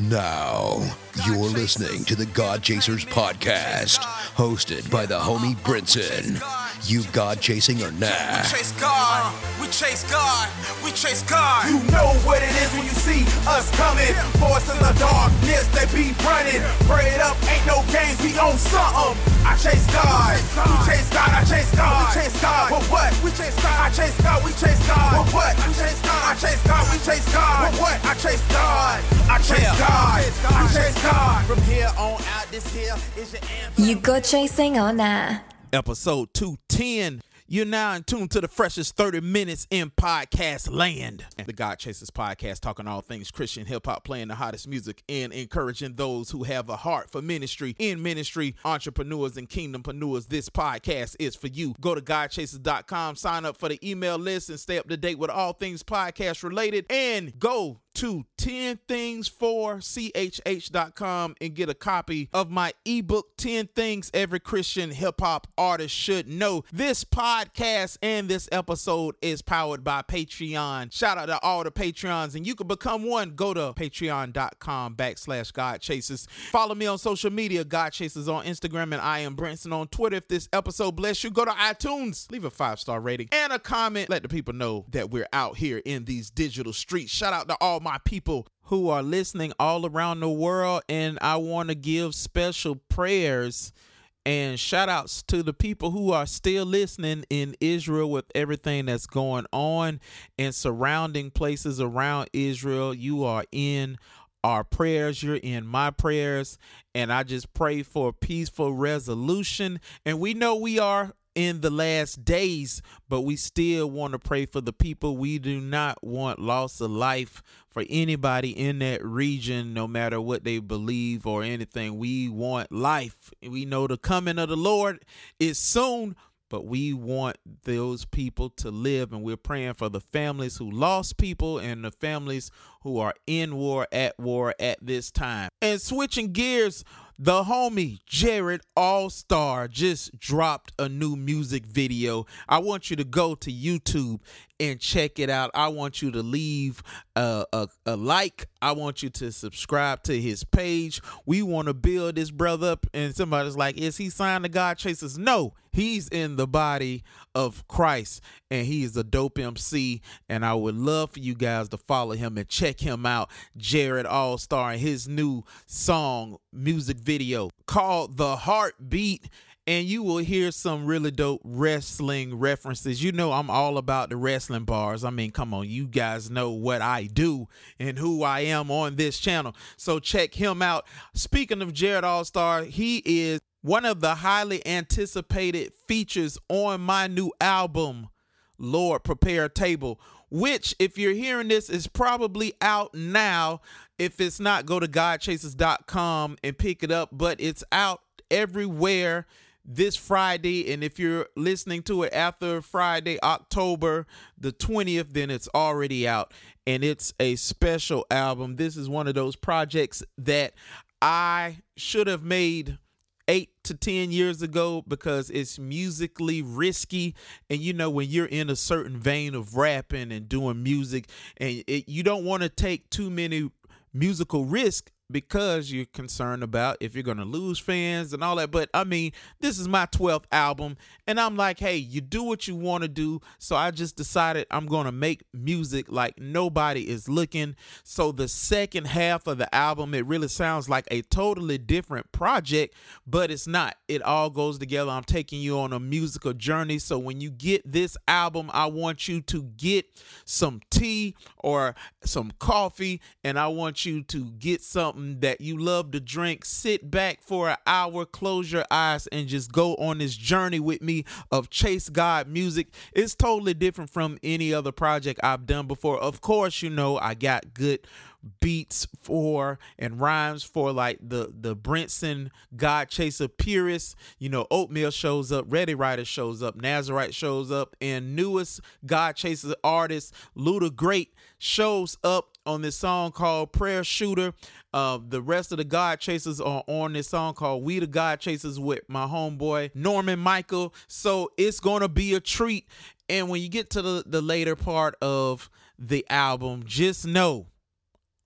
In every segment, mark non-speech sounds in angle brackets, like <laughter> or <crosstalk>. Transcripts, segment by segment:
Now, you're listening to the God Chasers podcast, hosted by the homie Brinson. You God chasing or nah? We chase God, we chase God, we chase God. You know what it is when you see us coming. Forces of darkness, they be running. Pray it up, ain't no games, we own something. I chase God, we chase God, I chase God, we chase God. What what? We chase God, I chase God, we chase God. What what? I chase God, I chase God, we chase God. What what? I chase God, I chase God, I chase God. From here on out, this here is your anthem. You go chasing or nah? Episode 210. You're now in tune to the freshest 30 minutes in podcast land. The God Chasers podcast, talking all things Christian hip hop, playing the hottest music and encouraging those who have a heart for ministry, in ministry, entrepreneurs, and kingdompreneurs. This podcast is for you. Go to GodChasers.com, sign up for the email list, and stay up to date with all things podcast related. And go to 10things4chh.com and get a copy of my ebook 10 things every christian hip-hop artist should know. This podcast and this episode is powered by patreon. Shout out to all the patreons and you can become one. Go to patreon.com backslash god chasers. Follow me on social media god chasers on instagram and i am brinson on twitter. If this episode bless you go to itunes. Leave a five star rating and a comment. Let the people know that we're out here in these digital streets. Shout out to all my people who are listening all around the world and I want to give special prayers and shout outs to the people who are still listening in Israel with everything that's going on and surrounding places around Israel. You are in our prayers, you're in my prayers, and I just pray for peaceful resolution. And we know we are in the last days, but we still want to pray for the people. We do not want loss of life for anybody in that region, no matter what they believe or anything. We want life. We know the coming of the Lord is soon, but we want those people to live and we're praying for the families who lost people and the families who are in war at war at this time and switching gears the homie Jarred Allstar just dropped a new music video. I want you to go to youtube and check it out. I want you to leave a, a, a like. I want you to subscribe to his page. We want to build this brother up. And somebody's like is he signed to god? Chasers no he's in the body of christ. And he is a dope mc and i would love for you guys to follow him and check him out. Jarred Allstar and his new song music video called the heartbeat and you will hear some really dope wrestling references. You know, I'm all about the wrestling bars. I mean, come on, you guys know what I do and who I am on this channel. So check him out. Speaking of Jarred Allstar, he is one of the highly anticipated features on my new album, Lord Prepare Table, which, if you're hearing this, is probably out now. If it's not, go to godchasers.com and pick it up, but it's out everywhere this Friday. And if you're listening to it after Friday, October the 20th, then it's already out. And it's a special album. This is one of those projects that I should have made eight to ten years ago because it's musically risky and you know when you're in a certain vein of rapping and doing music and it, you don't want to take too many musical risk because you're concerned about if you're going to lose fans and all that. But I mean, this is my 12th album, and I'm like, hey, you do what you want to do. So I just decided I'm going to make music like nobody is looking. So the second half of the album, it really sounds like a totally different project, but it's not. It all goes together. I'm taking you on a musical journey. So when you get this album, I want you to get some tea or some coffee, and I want you to get something that you love to drink, sit back for an hour, close your eyes, and just go on this journey with me of Chase God music. It's totally different from any other project I've done before. Of course, you know, I got good beats for and rhymes for like the the Brinson God Chaser purists. You know, Oatmeal shows up, Ready Rider shows up, Nazarite shows up, and newest God Chaser artist Luda Great shows up on this song called Prayer Shooter. Uh, the rest of the God Chasers are on this song called We the God Chasers with my homeboy Norman Michael. So it's gonna be a treat. And when you get to the, the later part of the album, just know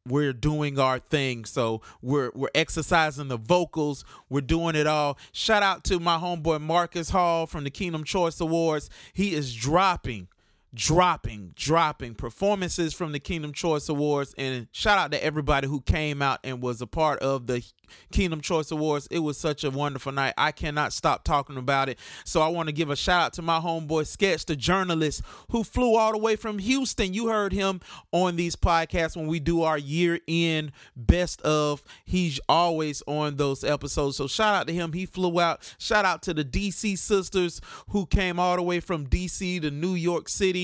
we're doing our thing. So we're we're exercising the vocals. We're doing it all. Shout out to my homeboy Marcus Hall from the Kingdom Choice Awards. He is dropping dropping, dropping performances from the Kingdom Choice Awards. And shout out to everybody who came out and was a part of the Kingdom Choice Awards. It was such a wonderful night. I cannot stop talking about it. So I want to give a shout out to my homeboy Sketch, the journalist who flew all the way from Houston. You heard him on these podcasts when we do our year end best of. He's always on those episodes. So shout out to him. He flew out. Shout out to the DC sisters who came all the way from DC to New York City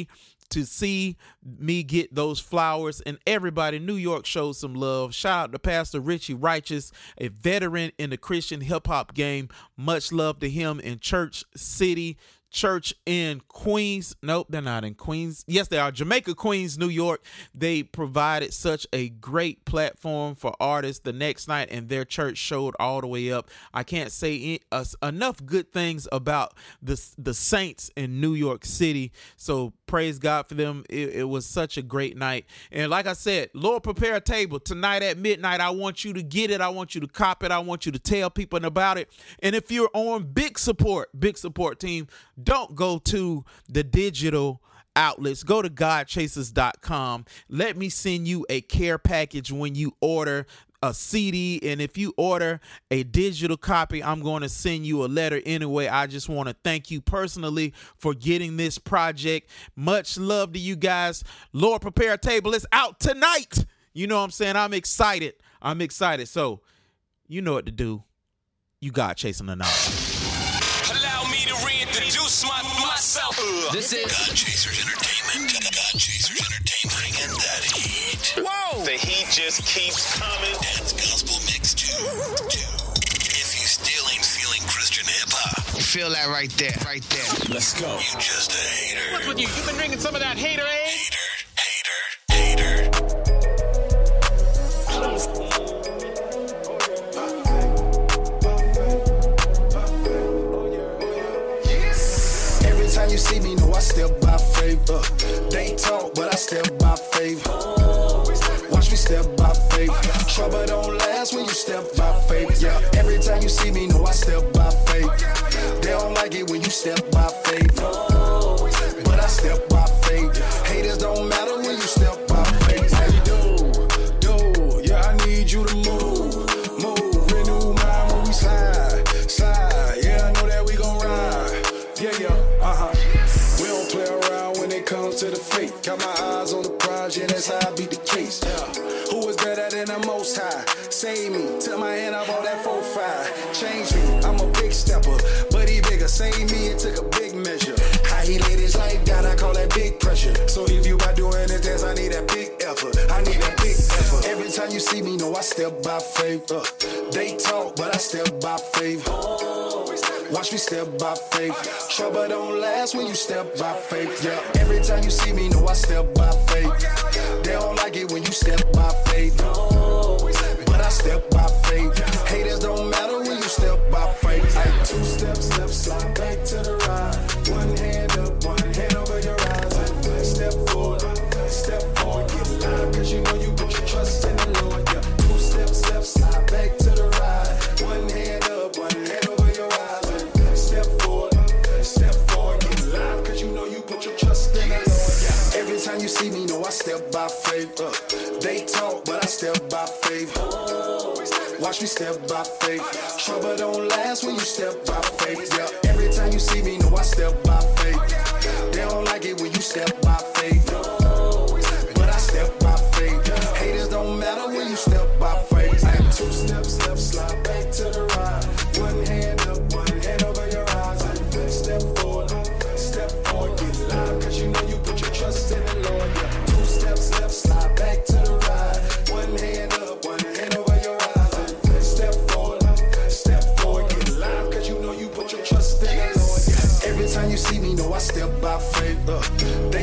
to see me get those flowers and everybody New York showed some love. Shout out to Pastor Richie Righteous, a veteran in the Christian hip hop game. Much love to him in Church City church in Queens. Nope, they're not in Queens. Yes, they are. Jamaica, Queens, New York. They provided such a great platform for artists the next night, and their church showed all the way up. I can't say enough good things about the the Saints in New York City. So praise God for them. It, it was such a great night, and like I said, Lord, prepare a table tonight at midnight. I want you to get it. I want you to cop it. I want you to tell people about it. And if you're on big support, big support team don't go to the digital outlets. Go to godchasers.com. Let me send you a care package when you order a CD. And if you order a digital copy, I'm going to send you a letter anyway. I just want to thank you personally for getting this project. Much love to you guys. Lord, prepare a table. It's out tonight. You know what I'm saying? I'm excited. I'm excited. So, you know what to do. You got chasing the night introduce my, myself. This is God Chasers Entertainment. God Chasers Entertainment. Bringing that heat. Whoa! The heat just keeps coming. Dance gospel mix too. If you still ain't feeling Christian hip hop, feel that right there, right there. Let's go. You just a hater. What's with you? You've been drinking some of that hater, eh? Watch me step by faith. Trouble don't last when you step by faith. Yeah, every time you see me, know I step by faith. They don't like it when you step by faith. But I step by faith. Haters don't matter when you step you see me, know I step by faith. Uh, they talk, but I step by faith. Watch me step by faith. Trouble don't last when you step by faith. Yeah. Every time you see me, know I step by faith. They don't like it when you step by faith. But I step by faith. Haters don't matter when you step by faith. Ay, two steps left, slide back Me step by faith. Trouble don't last when you step by faith. Yeah. Every time you see me, know I step by faith. They don't like it when you step by faith.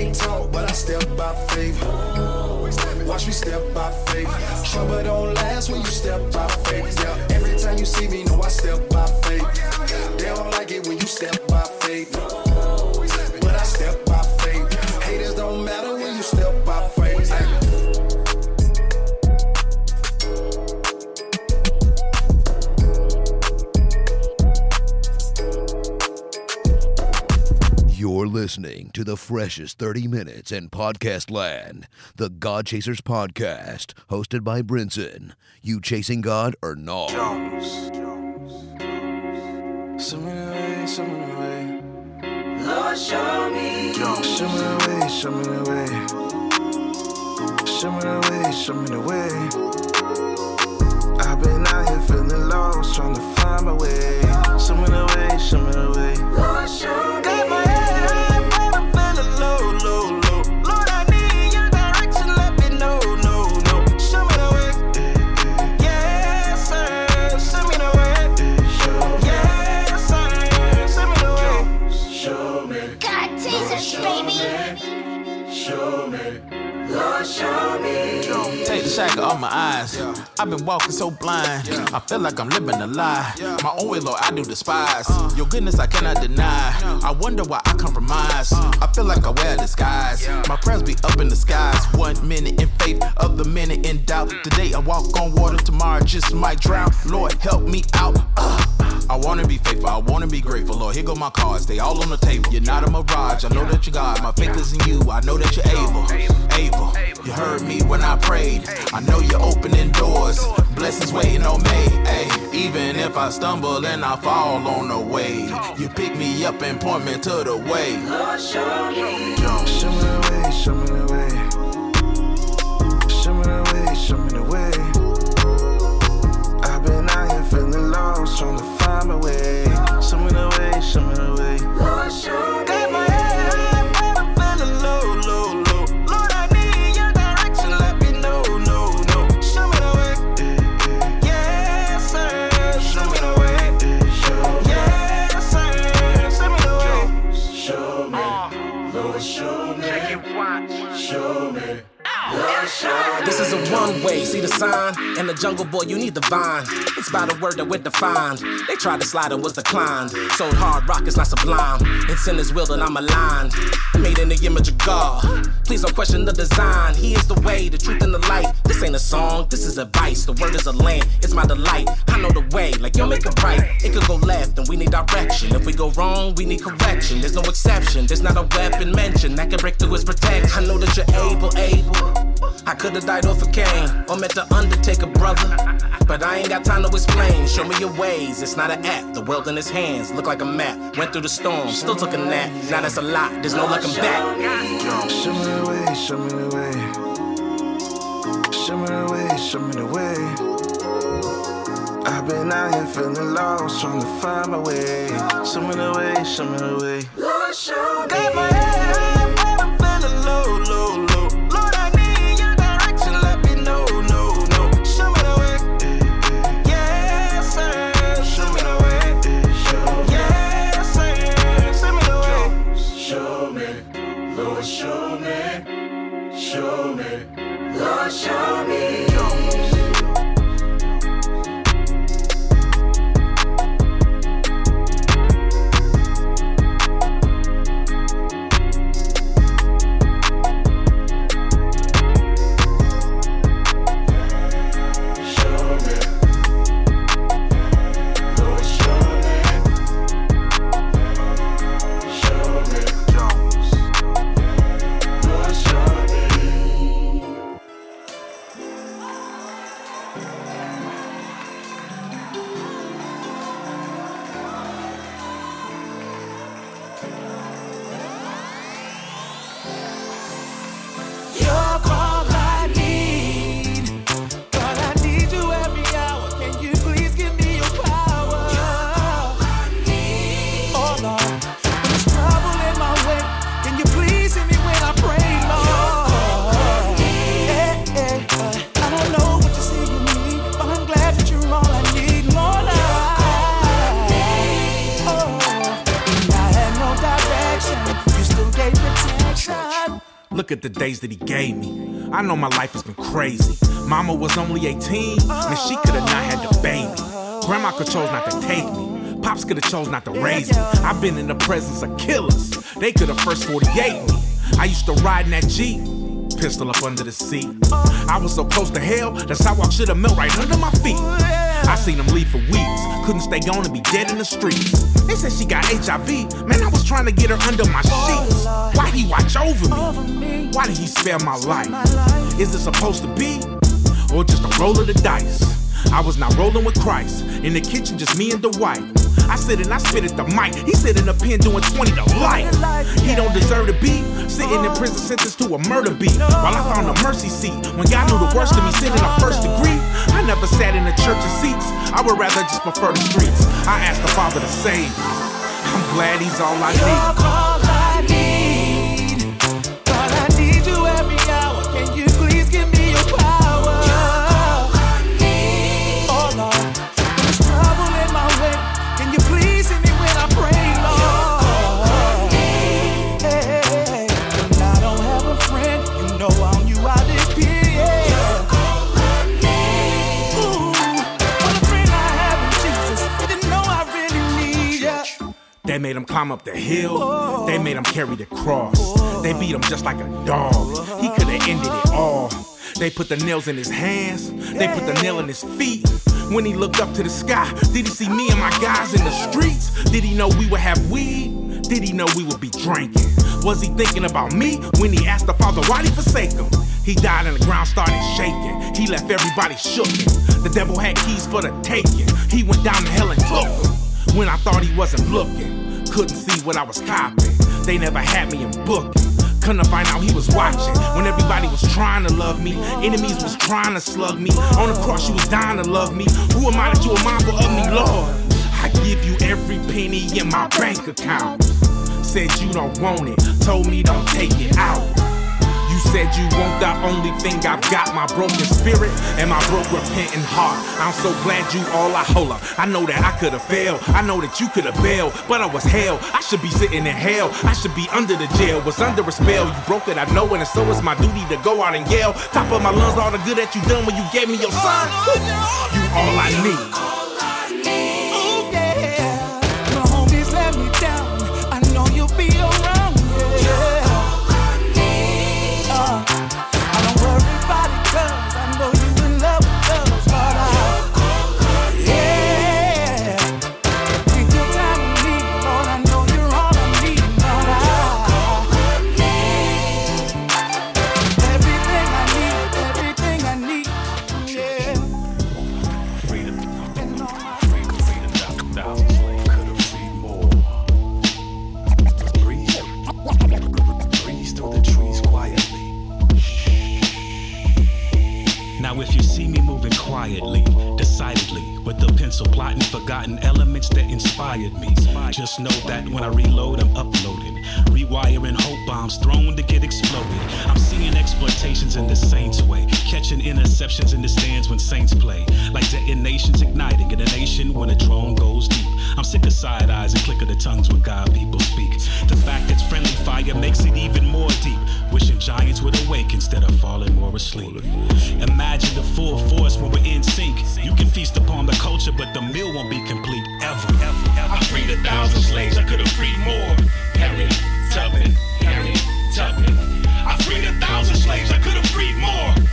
They talk, but I step by faith. Watch me step by faith. Trouble don't last when you step by faith. Yeah. Every time you see me, know I step by faith. They don't like it when you step by faith. Listening to the freshest 30 minutes in podcast land, the God Chasers podcast, hosted by Brinson. You chasing God or not? So many ways, so many ways. Lord, show me. Show me the way, show me the way. Show me the way, show me the way. I've been out here feeling lost, trying to find my way. Show me the way, show me the way. I've been walking so blind. I feel like I'm living a lie. My own way, Lord, I do despise. Uh. Your goodness, I cannot deny. I wonder why I compromise. Uh. I feel like I wear a disguise. My prayers be up in the skies. One minute in faith, other minute in doubt. Mm. Today I walk on water, tomorrow I just might drown. Lord, help me out. Uh. I wanna be faithful, I wanna be grateful. Lord, here go my cards, they all on the table. You're not a mirage, I know that you're God. My faith is in you, I know that you're able. Able, you heard me when I prayed. I know you're opening doors, blessings waiting on me. Ay, even if I stumble and I fall on the way, you pick me up and point me to the way. Lord, Show me the way, show me the way. Show me the way, show me the way. Trying to sign? In the jungle, boy, you need the vine. It's by the word that we're defined. They tried to slide and was declined. Sold hard rock is not sublime. It's in his will that I'm aligned. Made in the image of God. Please don't question the design. He is the way, the truth, and the light. This ain't a song, this is advice. The word is a lamp, it's my delight. I know the way, like yo, make it right. It could go left and we need direction. If we go wrong, we need correction. There's no exception, there's not a weapon mentioned that can break through his protection. I know that you're able, able. I could've died off a cane or met the Undertaker, brother. But I ain't got time to explain. Show me your ways, it's not an app. The world in his hands look like a map. Went through the storm, still took a nap. Now that's a lot, there's no looking back. Show me the way, show me the way. Show me the way, show me the way. I've been out here feeling lost, trying to find my way. Show me the way, show me the way. Lord, show me. Look at the days that he gave me. I know my life has been crazy. Mama was only 18, and she could have not had the baby. Grandma could chose not to take me. Pops could have chose not to raise me. I've been in the presence of killers. They could have first 48 me. I used to ride in that Jeep. Pistol up under the seat. I was so close to hell, that sidewalk should have melt right under my feet. I seen them leave for weeks. Couldn't stay gone and be dead in the streets. They said she got HIV. Man, I was trying to get her under my sheets. Why he watch over me? Why did he spare my life? Is it supposed to be? Or just a roll of the dice? I was not rolling with Christ. In the kitchen, just me and Dwight. I sit and I spit at the mic. He sit in the pen doing 20 to life. He don't deserve to be sitting in prison sentenced to a murder beat. While I found a mercy seat. When God never sat in the church seats. I would rather just prefer the streets. I ask the Father to save. I'm glad he's all I need. They made him climb up the hill. They made him carry the cross. They beat him just like a dog. He could have ended it all. They put the nails in his hands. They put the nail in his feet. When he looked up to the sky, did he see me and my guys in the streets? Did he know we would have weed? Did he know we would be drinking? Was he thinking about me when he asked the Father why'd he forsake him? He died and the ground started shaking. He left everybody shooken. The devil had keys for the taking. He went down to hell and took him When I thought he wasn't looking, couldn't see what I was copying. They never had me in booking. Couldn't find out he was watching when everybody was trying to love me. Enemies was trying to slug me. On the cross, you was dying to love me. Who am I that you are mindful of me, Lord? I give you every penny in my bank account. Said you don't want it, told me don't take it out. You said you want the only thing I've got, my broken spirit and my broke repentant heart. I'm so glad you all I hold up. I know that I could have failed. I know that you could have bailed, but I was hell. I should be sitting in hell. I should be under the jail. Was under a spell. You broke it, I know it, and so it's my duty to go out and yell. Top of my lungs, all the good that you done when you gave me your son. Oh, you all I need. Friendly makes it even more deep. Wishing giants would awake instead of falling more asleep. Imagine the full force when we're in sync. You can feast upon the culture, but the meal won't be complete ever, ever, ever. I freed a thousand slaves, I could have freed more. Harriet Tubman, Harriet Tubman. I freed a thousand slaves, I could have freed more.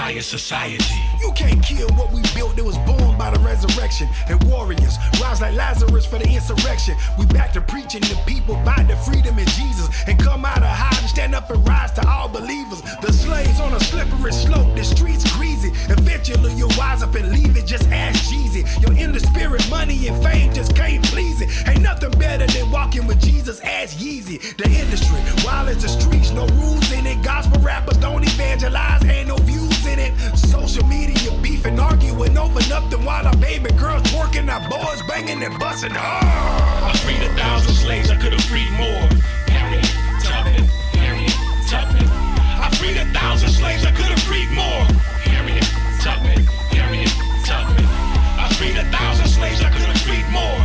Entire society. You can't kill what we built that was born by the resurrection. And warriors rise like Lazarus for the insurrection. We back to preaching to people by the freedom in Jesus. And come out of hiding, stand up and rise to all believers. The slaves on a slippery slope, the streets greasy. Eventually you'll wise up and leave it, just ask Jeezy. You're in the spirit, money and fame just can't please it. Ain't nothing better than walking with Jesus, ask Yeezy. The industry, wild as the streets, no rules in it. Gospel rappers don't evangelize, ain't no views in it. Social media beefing, arguing over nothing while our baby girls twerking, our boys banging and busting hard. I freed a thousand slaves, I could have freed more. Harriet Tubman, Harriet Tubman. I freed a thousand slaves, I could have freed more. Harriet Tubman, Harriet Tubman. I freed a thousand slaves, I could have freed more.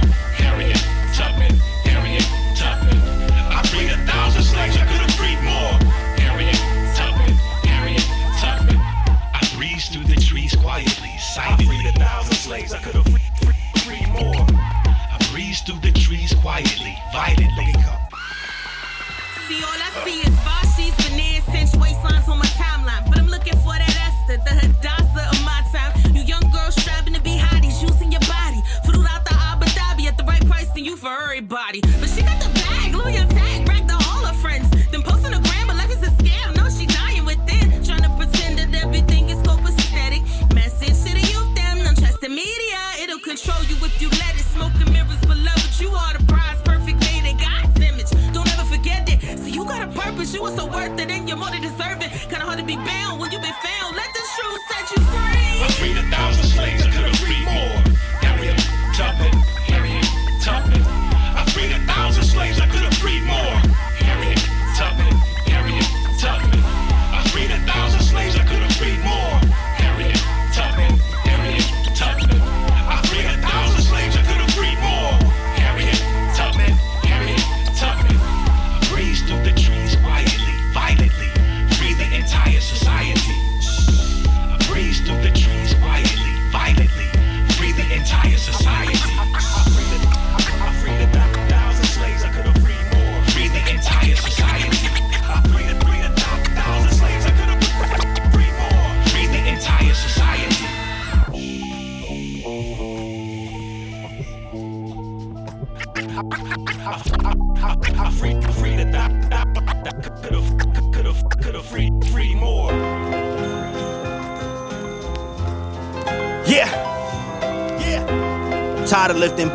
See, all I see is Vashti's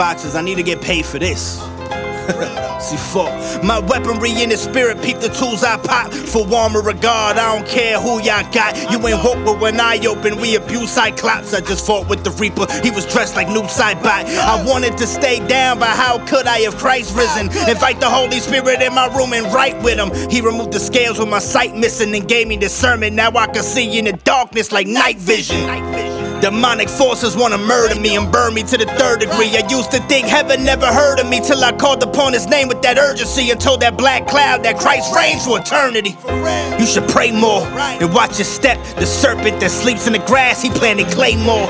boxes. I need to get paid for this. <laughs> See, fuck. My weaponry in the spirit, peep the tools I pop. For warmer regard, I don't care who y'all got. You ain't woke, but when I open, we abuse Cyclops. I just fought with the Reaper, he was dressed like Noob Saibot. I wanted to stay down, but how could I if Christ risen? Invite the Holy Spirit in my room and write with him. He removed the scales with my sight missing and gave me discernment. Now I can see in the darkness like night vision. Demonic forces wanna murder me and burn me to the third degree. I used to think heaven never heard of me till I called upon his name with that urgency and told that black cloud that Christ reigns for eternity. You should pray more and watch your step. The serpent that sleeps in the grass, he planted claymore.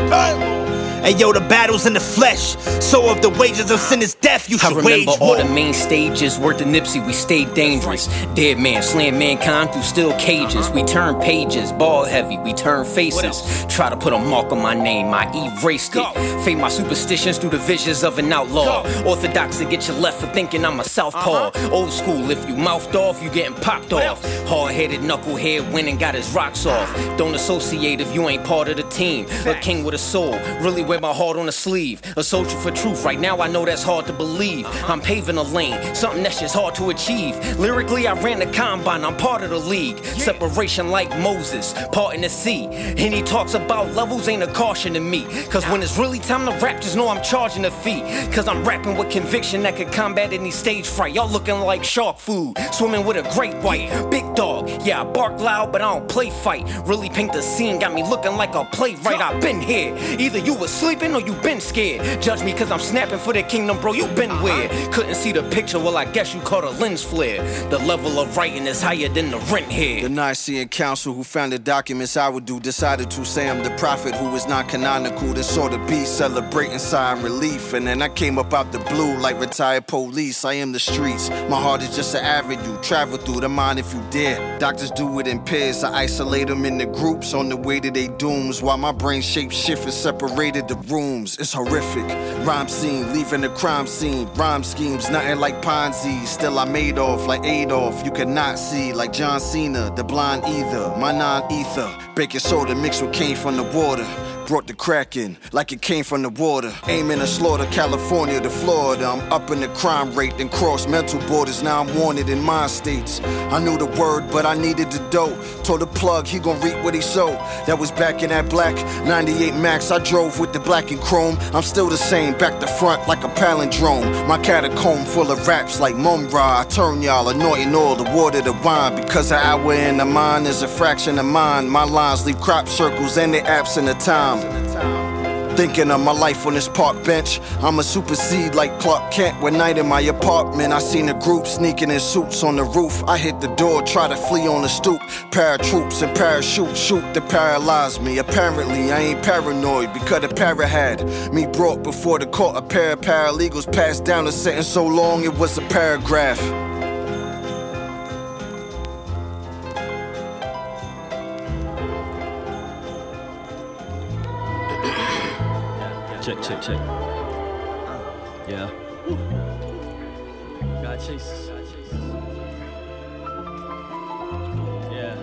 And yo, the battle's in the flesh. So if the wages of sin is death, you I should remember wage all the main stages. worth the Nipsey, we stayed dangerous. Dead man, slam mankind through steel cages. We turn pages, ball heavy, we turn faces. Try to put a mark on my name, I erased it. Fade my superstitions through the visions of an outlaw. Orthodox to get you left for thinking I'm a southpaw. Uh-huh. Old school, if you mouthed off, you getting popped off. Hard headed knucklehead and got his rocks off. Don't associate if you ain't part of the team. A king with a soul, really wear my heart on the sleeve. A soldier for truth, right now I know that's hard to believe. I'm paving a lane, something that's just hard to achieve. Lyrically, I ran the combine, I'm part of the league. Separation like Moses, parting the sea. And he talks about levels ain't a caution to me. Cause when it's really time to rap, just know I'm charging a fee. Cause I'm rapping with conviction that could combat any stage fright. Y'all looking like shark food, swimming with a great white. Big dog, yeah, I bark loud, but I don't play fight. Really paint the scene, got me looking like a playwright. I've been here. Either you was sleeping or you been scared. Judge me cause I'm snapping for the kingdom, bro. You been uh-huh. weird. Couldn't see the picture, well, I guess you caught a lens flare. The level of writing is higher than the rent here. The Nicene Council, who found the documents I would do, decided to say I'm the prophet who is non canonical. Then saw the beast celebrating sign relief. And then I came up out the blue like retired police. I am the streets. My heart is just an avenue. Travel through the mind if you dare. Doctors do it in pairs. I isolate them in the groups on the way to their dooms. While my brain shape shift and separated the rooms. It's horrific. Rhyme scene, leaving the crime scene. Rhyme schemes, nothing like Ponzi. Still I made off like Adolf. You cannot see like John Cena, the blind either. My non ether. Baking soda mixed with cane from the water. Brought the crack in like it came from the water. Aiming to slaughter California to Florida. I'm up in the crime rate, then cross mental borders. Now I'm wanted in my states. I knew the word, but I needed the dough. Told the plug he gon' reap what he sowed. That was back in that black 98 Max. I drove with the black and chrome. I'm still the same, back to front like a palindrome. My catacomb full of raps like Mumm-Ra. I turn y'all anointing all the water to wine. Because an hour in the mind is a fraction of mine. My lines leave crop circles and they absent of time. Thinking of my life on this park bench. I'ma supersede like Clark Kent. One night in my apartment, I seen a group sneaking in suits on the roof. I hit the door, try to flee on the stoop. Paratroops and parachute shoot to paralyze me. Apparently, I ain't paranoid because the para had me brought before the court. A pair of paralegals passed down a sentence so long it was a paragraph. Check, check, check. Yeah. God chases. Yeah.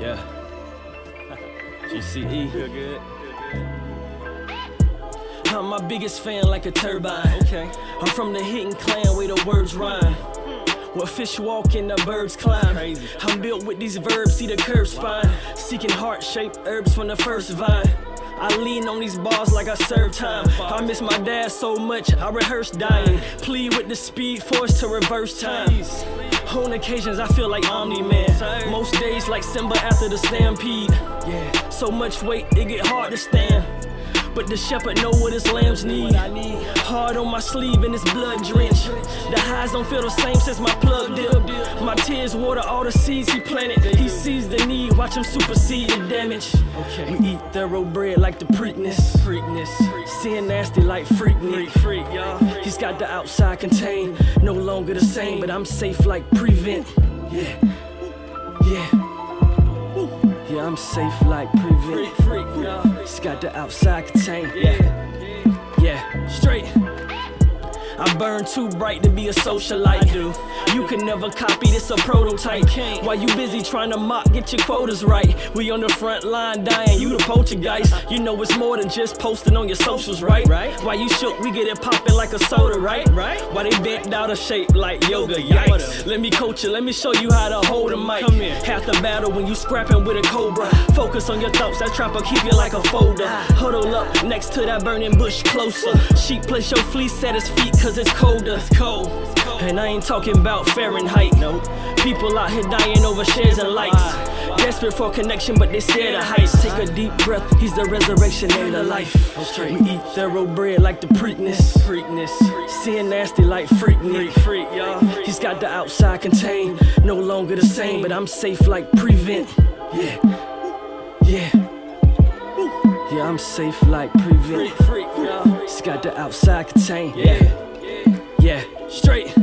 Yeah. <laughs> GCE. Good, good. I'm my biggest fan like a turbine. Okay. I'm from the hidden clan where the words rhyme. Where fish walk and the birds climb. Crazy. I'm built with these verbs, see the curved spine. Seeking heart shaped herbs from the first vine. I lean on these bars like I serve time. I miss my dad so much, I rehearse dying. Plead with the speed force to reverse time. On occasions, I feel like Omni Man. Most days, like Simba after the stampede. Yeah, so much weight, it get hard to stand. But the shepherd know what his lambs need. Hard on my sleeve and it's blood drenched. The highs don't feel the same since my plug dip. My tears water all the seeds he planted. He sees the need, watch him supersede the damage. Okay. We eat thoroughbred like the Preakness. Freakness. Seeing nasty like freak Freak, y'all. He's got the outside contained, no longer the same, but I'm safe like prevent. Yeah. Yeah. Yeah, I'm safe like prevent. Freak, freak. He's got the outside contained. Yeah. Yeah. Straight. I burn too bright to be a socialite. I do. You can never copy this a prototype. Can't. While you busy trying to mock, get your quotas right. We on the front line dying, you the poltergeist. You know it's more than just posting on your socials, right? Right. Why you shook, we get it popping like a soda, right? Right. Why they bent out of shape like yoga, yikes. Let me coach you, let me show you how to hold a mic. Come here. Half the battle when you scrapping with a cobra. Focus on your thoughts, that trapper keep you like a folder. Huddle up next to that burning bush closer. Sheep place your fleece at his feet, cause it's colder. It's cold. And I ain't talking about Fahrenheit. No. People out here dying over shares and likes. Desperate for connection, but they scared of heights. Take a deep breath, he's the resurrection and the life. We eat thoroughbred like the Preakness. Freakness. Seeing nasty like Freaknik. Freak, y'all. He's got the outside contained, no longer the same, but I'm safe like prevent. Yeah. Yeah. Yeah, I'm safe like prevent. Freak, freak, y'all. He's got the outside contained. Yeah. Yeah, straight.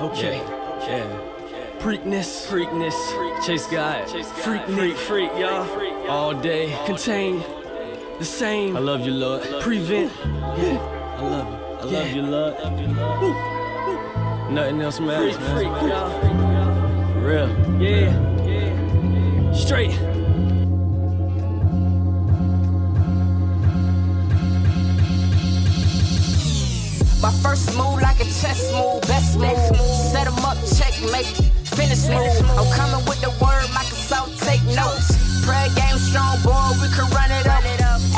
Okay. Yeah. Freakness, freakness, chase God, freak, freak, freak, y'all. All day, contain the same. I love you, Lord. Prevent, yeah. I love you. I love you, Lord. Nothing else matters, man. Freak, freak, y'all. For real. Yeah, yeah. Straight. My first move like a chess move, best move. Set 'em up, checkmate, finish move. I'm coming with the word, Microsoft, take notes. Prayer game strong, boy, we can run it up.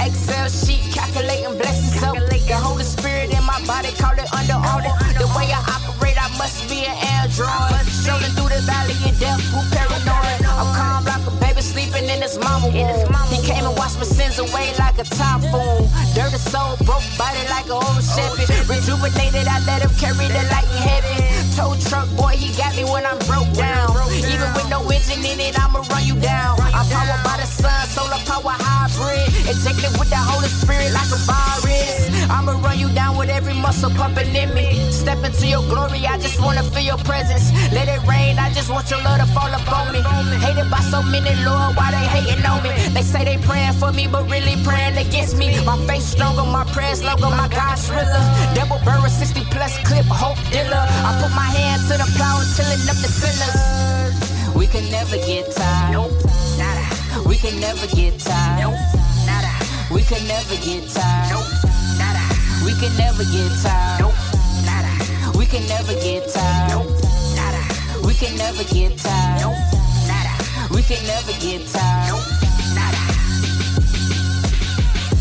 Excel sheet, calculating blessings up. The Holy Spirit in my body, call it under order. The way I operate, I must be an android. Strolling through the valley of death, who sins away like a typhoon. Dirty soul, broke body like a old Chevy. Rejuvenated, I let him carry the light in heaven. Tow truck boy, he got me when I'm broke down. Even with no engine in it, I'ma run you down. I'm powered by the sun, solar power hybrid. Injected with the Holy Spirit like a virus. I'ma run you down with every muscle pumping in me. Step into your glory, I just wanna feel your presence. Let it rain, I just want your love to fall upon me. Hated by so many, Lord, why they hating on me? They say they praying for me, but really praying against me. My face stronger, my prayers longer, my God's thriller. Double barrel, 60 plus clip, hope dealer. I put my hand to the plow and tilling up the sinners. We can never get tired. Nope. Nada. We can never get tired. Nope. Nada. We can never get tired. Nope. Nada. We can never get tired. Nope. Nada. We can never get tired. Nope. Nada. We can never get tired. Nope. Nada. We can never get tired. Nope.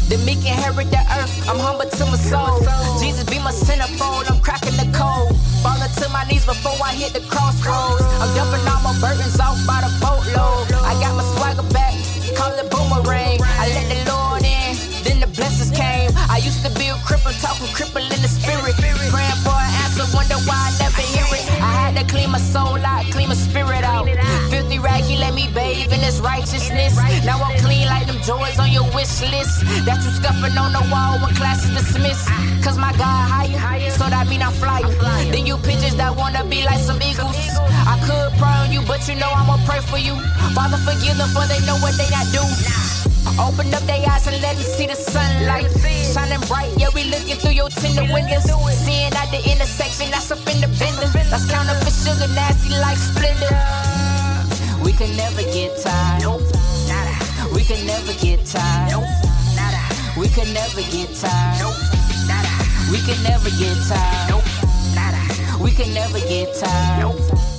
The meek inherit the earth. I'm humble to my soul. Jesus be my centerfold. I'm cracking the code. Falling to my knees before I hit the crossroads. I'm dumping all my burdens off by the boatload. I got my swagger back. Call it boomerang. I let the Lord in. Then the blessings came. I used to be a cripple, talking cripple in the spirit. Praying for an answer, wonder why I never hear it. I had to clean my soul out, clean my spirit me bathe in his righteousness. Now I'm clean like them joys on your wish list. That you scuffing on the wall when class is dismissed. Cause my God higher, so that mean I'm flyer. Then you pigeons that wanna be like some eagles. I could pray on you, but you know I'ma pray for you. Father, forgive them for they know what they not do. Open up their eyes and let them see the sunlight. Shining bright, yeah, we looking through your tinted windows. Seeing at the intersection, that's up in the bender. That's counterfeit sugar, nasty like Splenda. We can never get tired. We can never get tired. We can never get tired. We can never get tired. We can never get tired.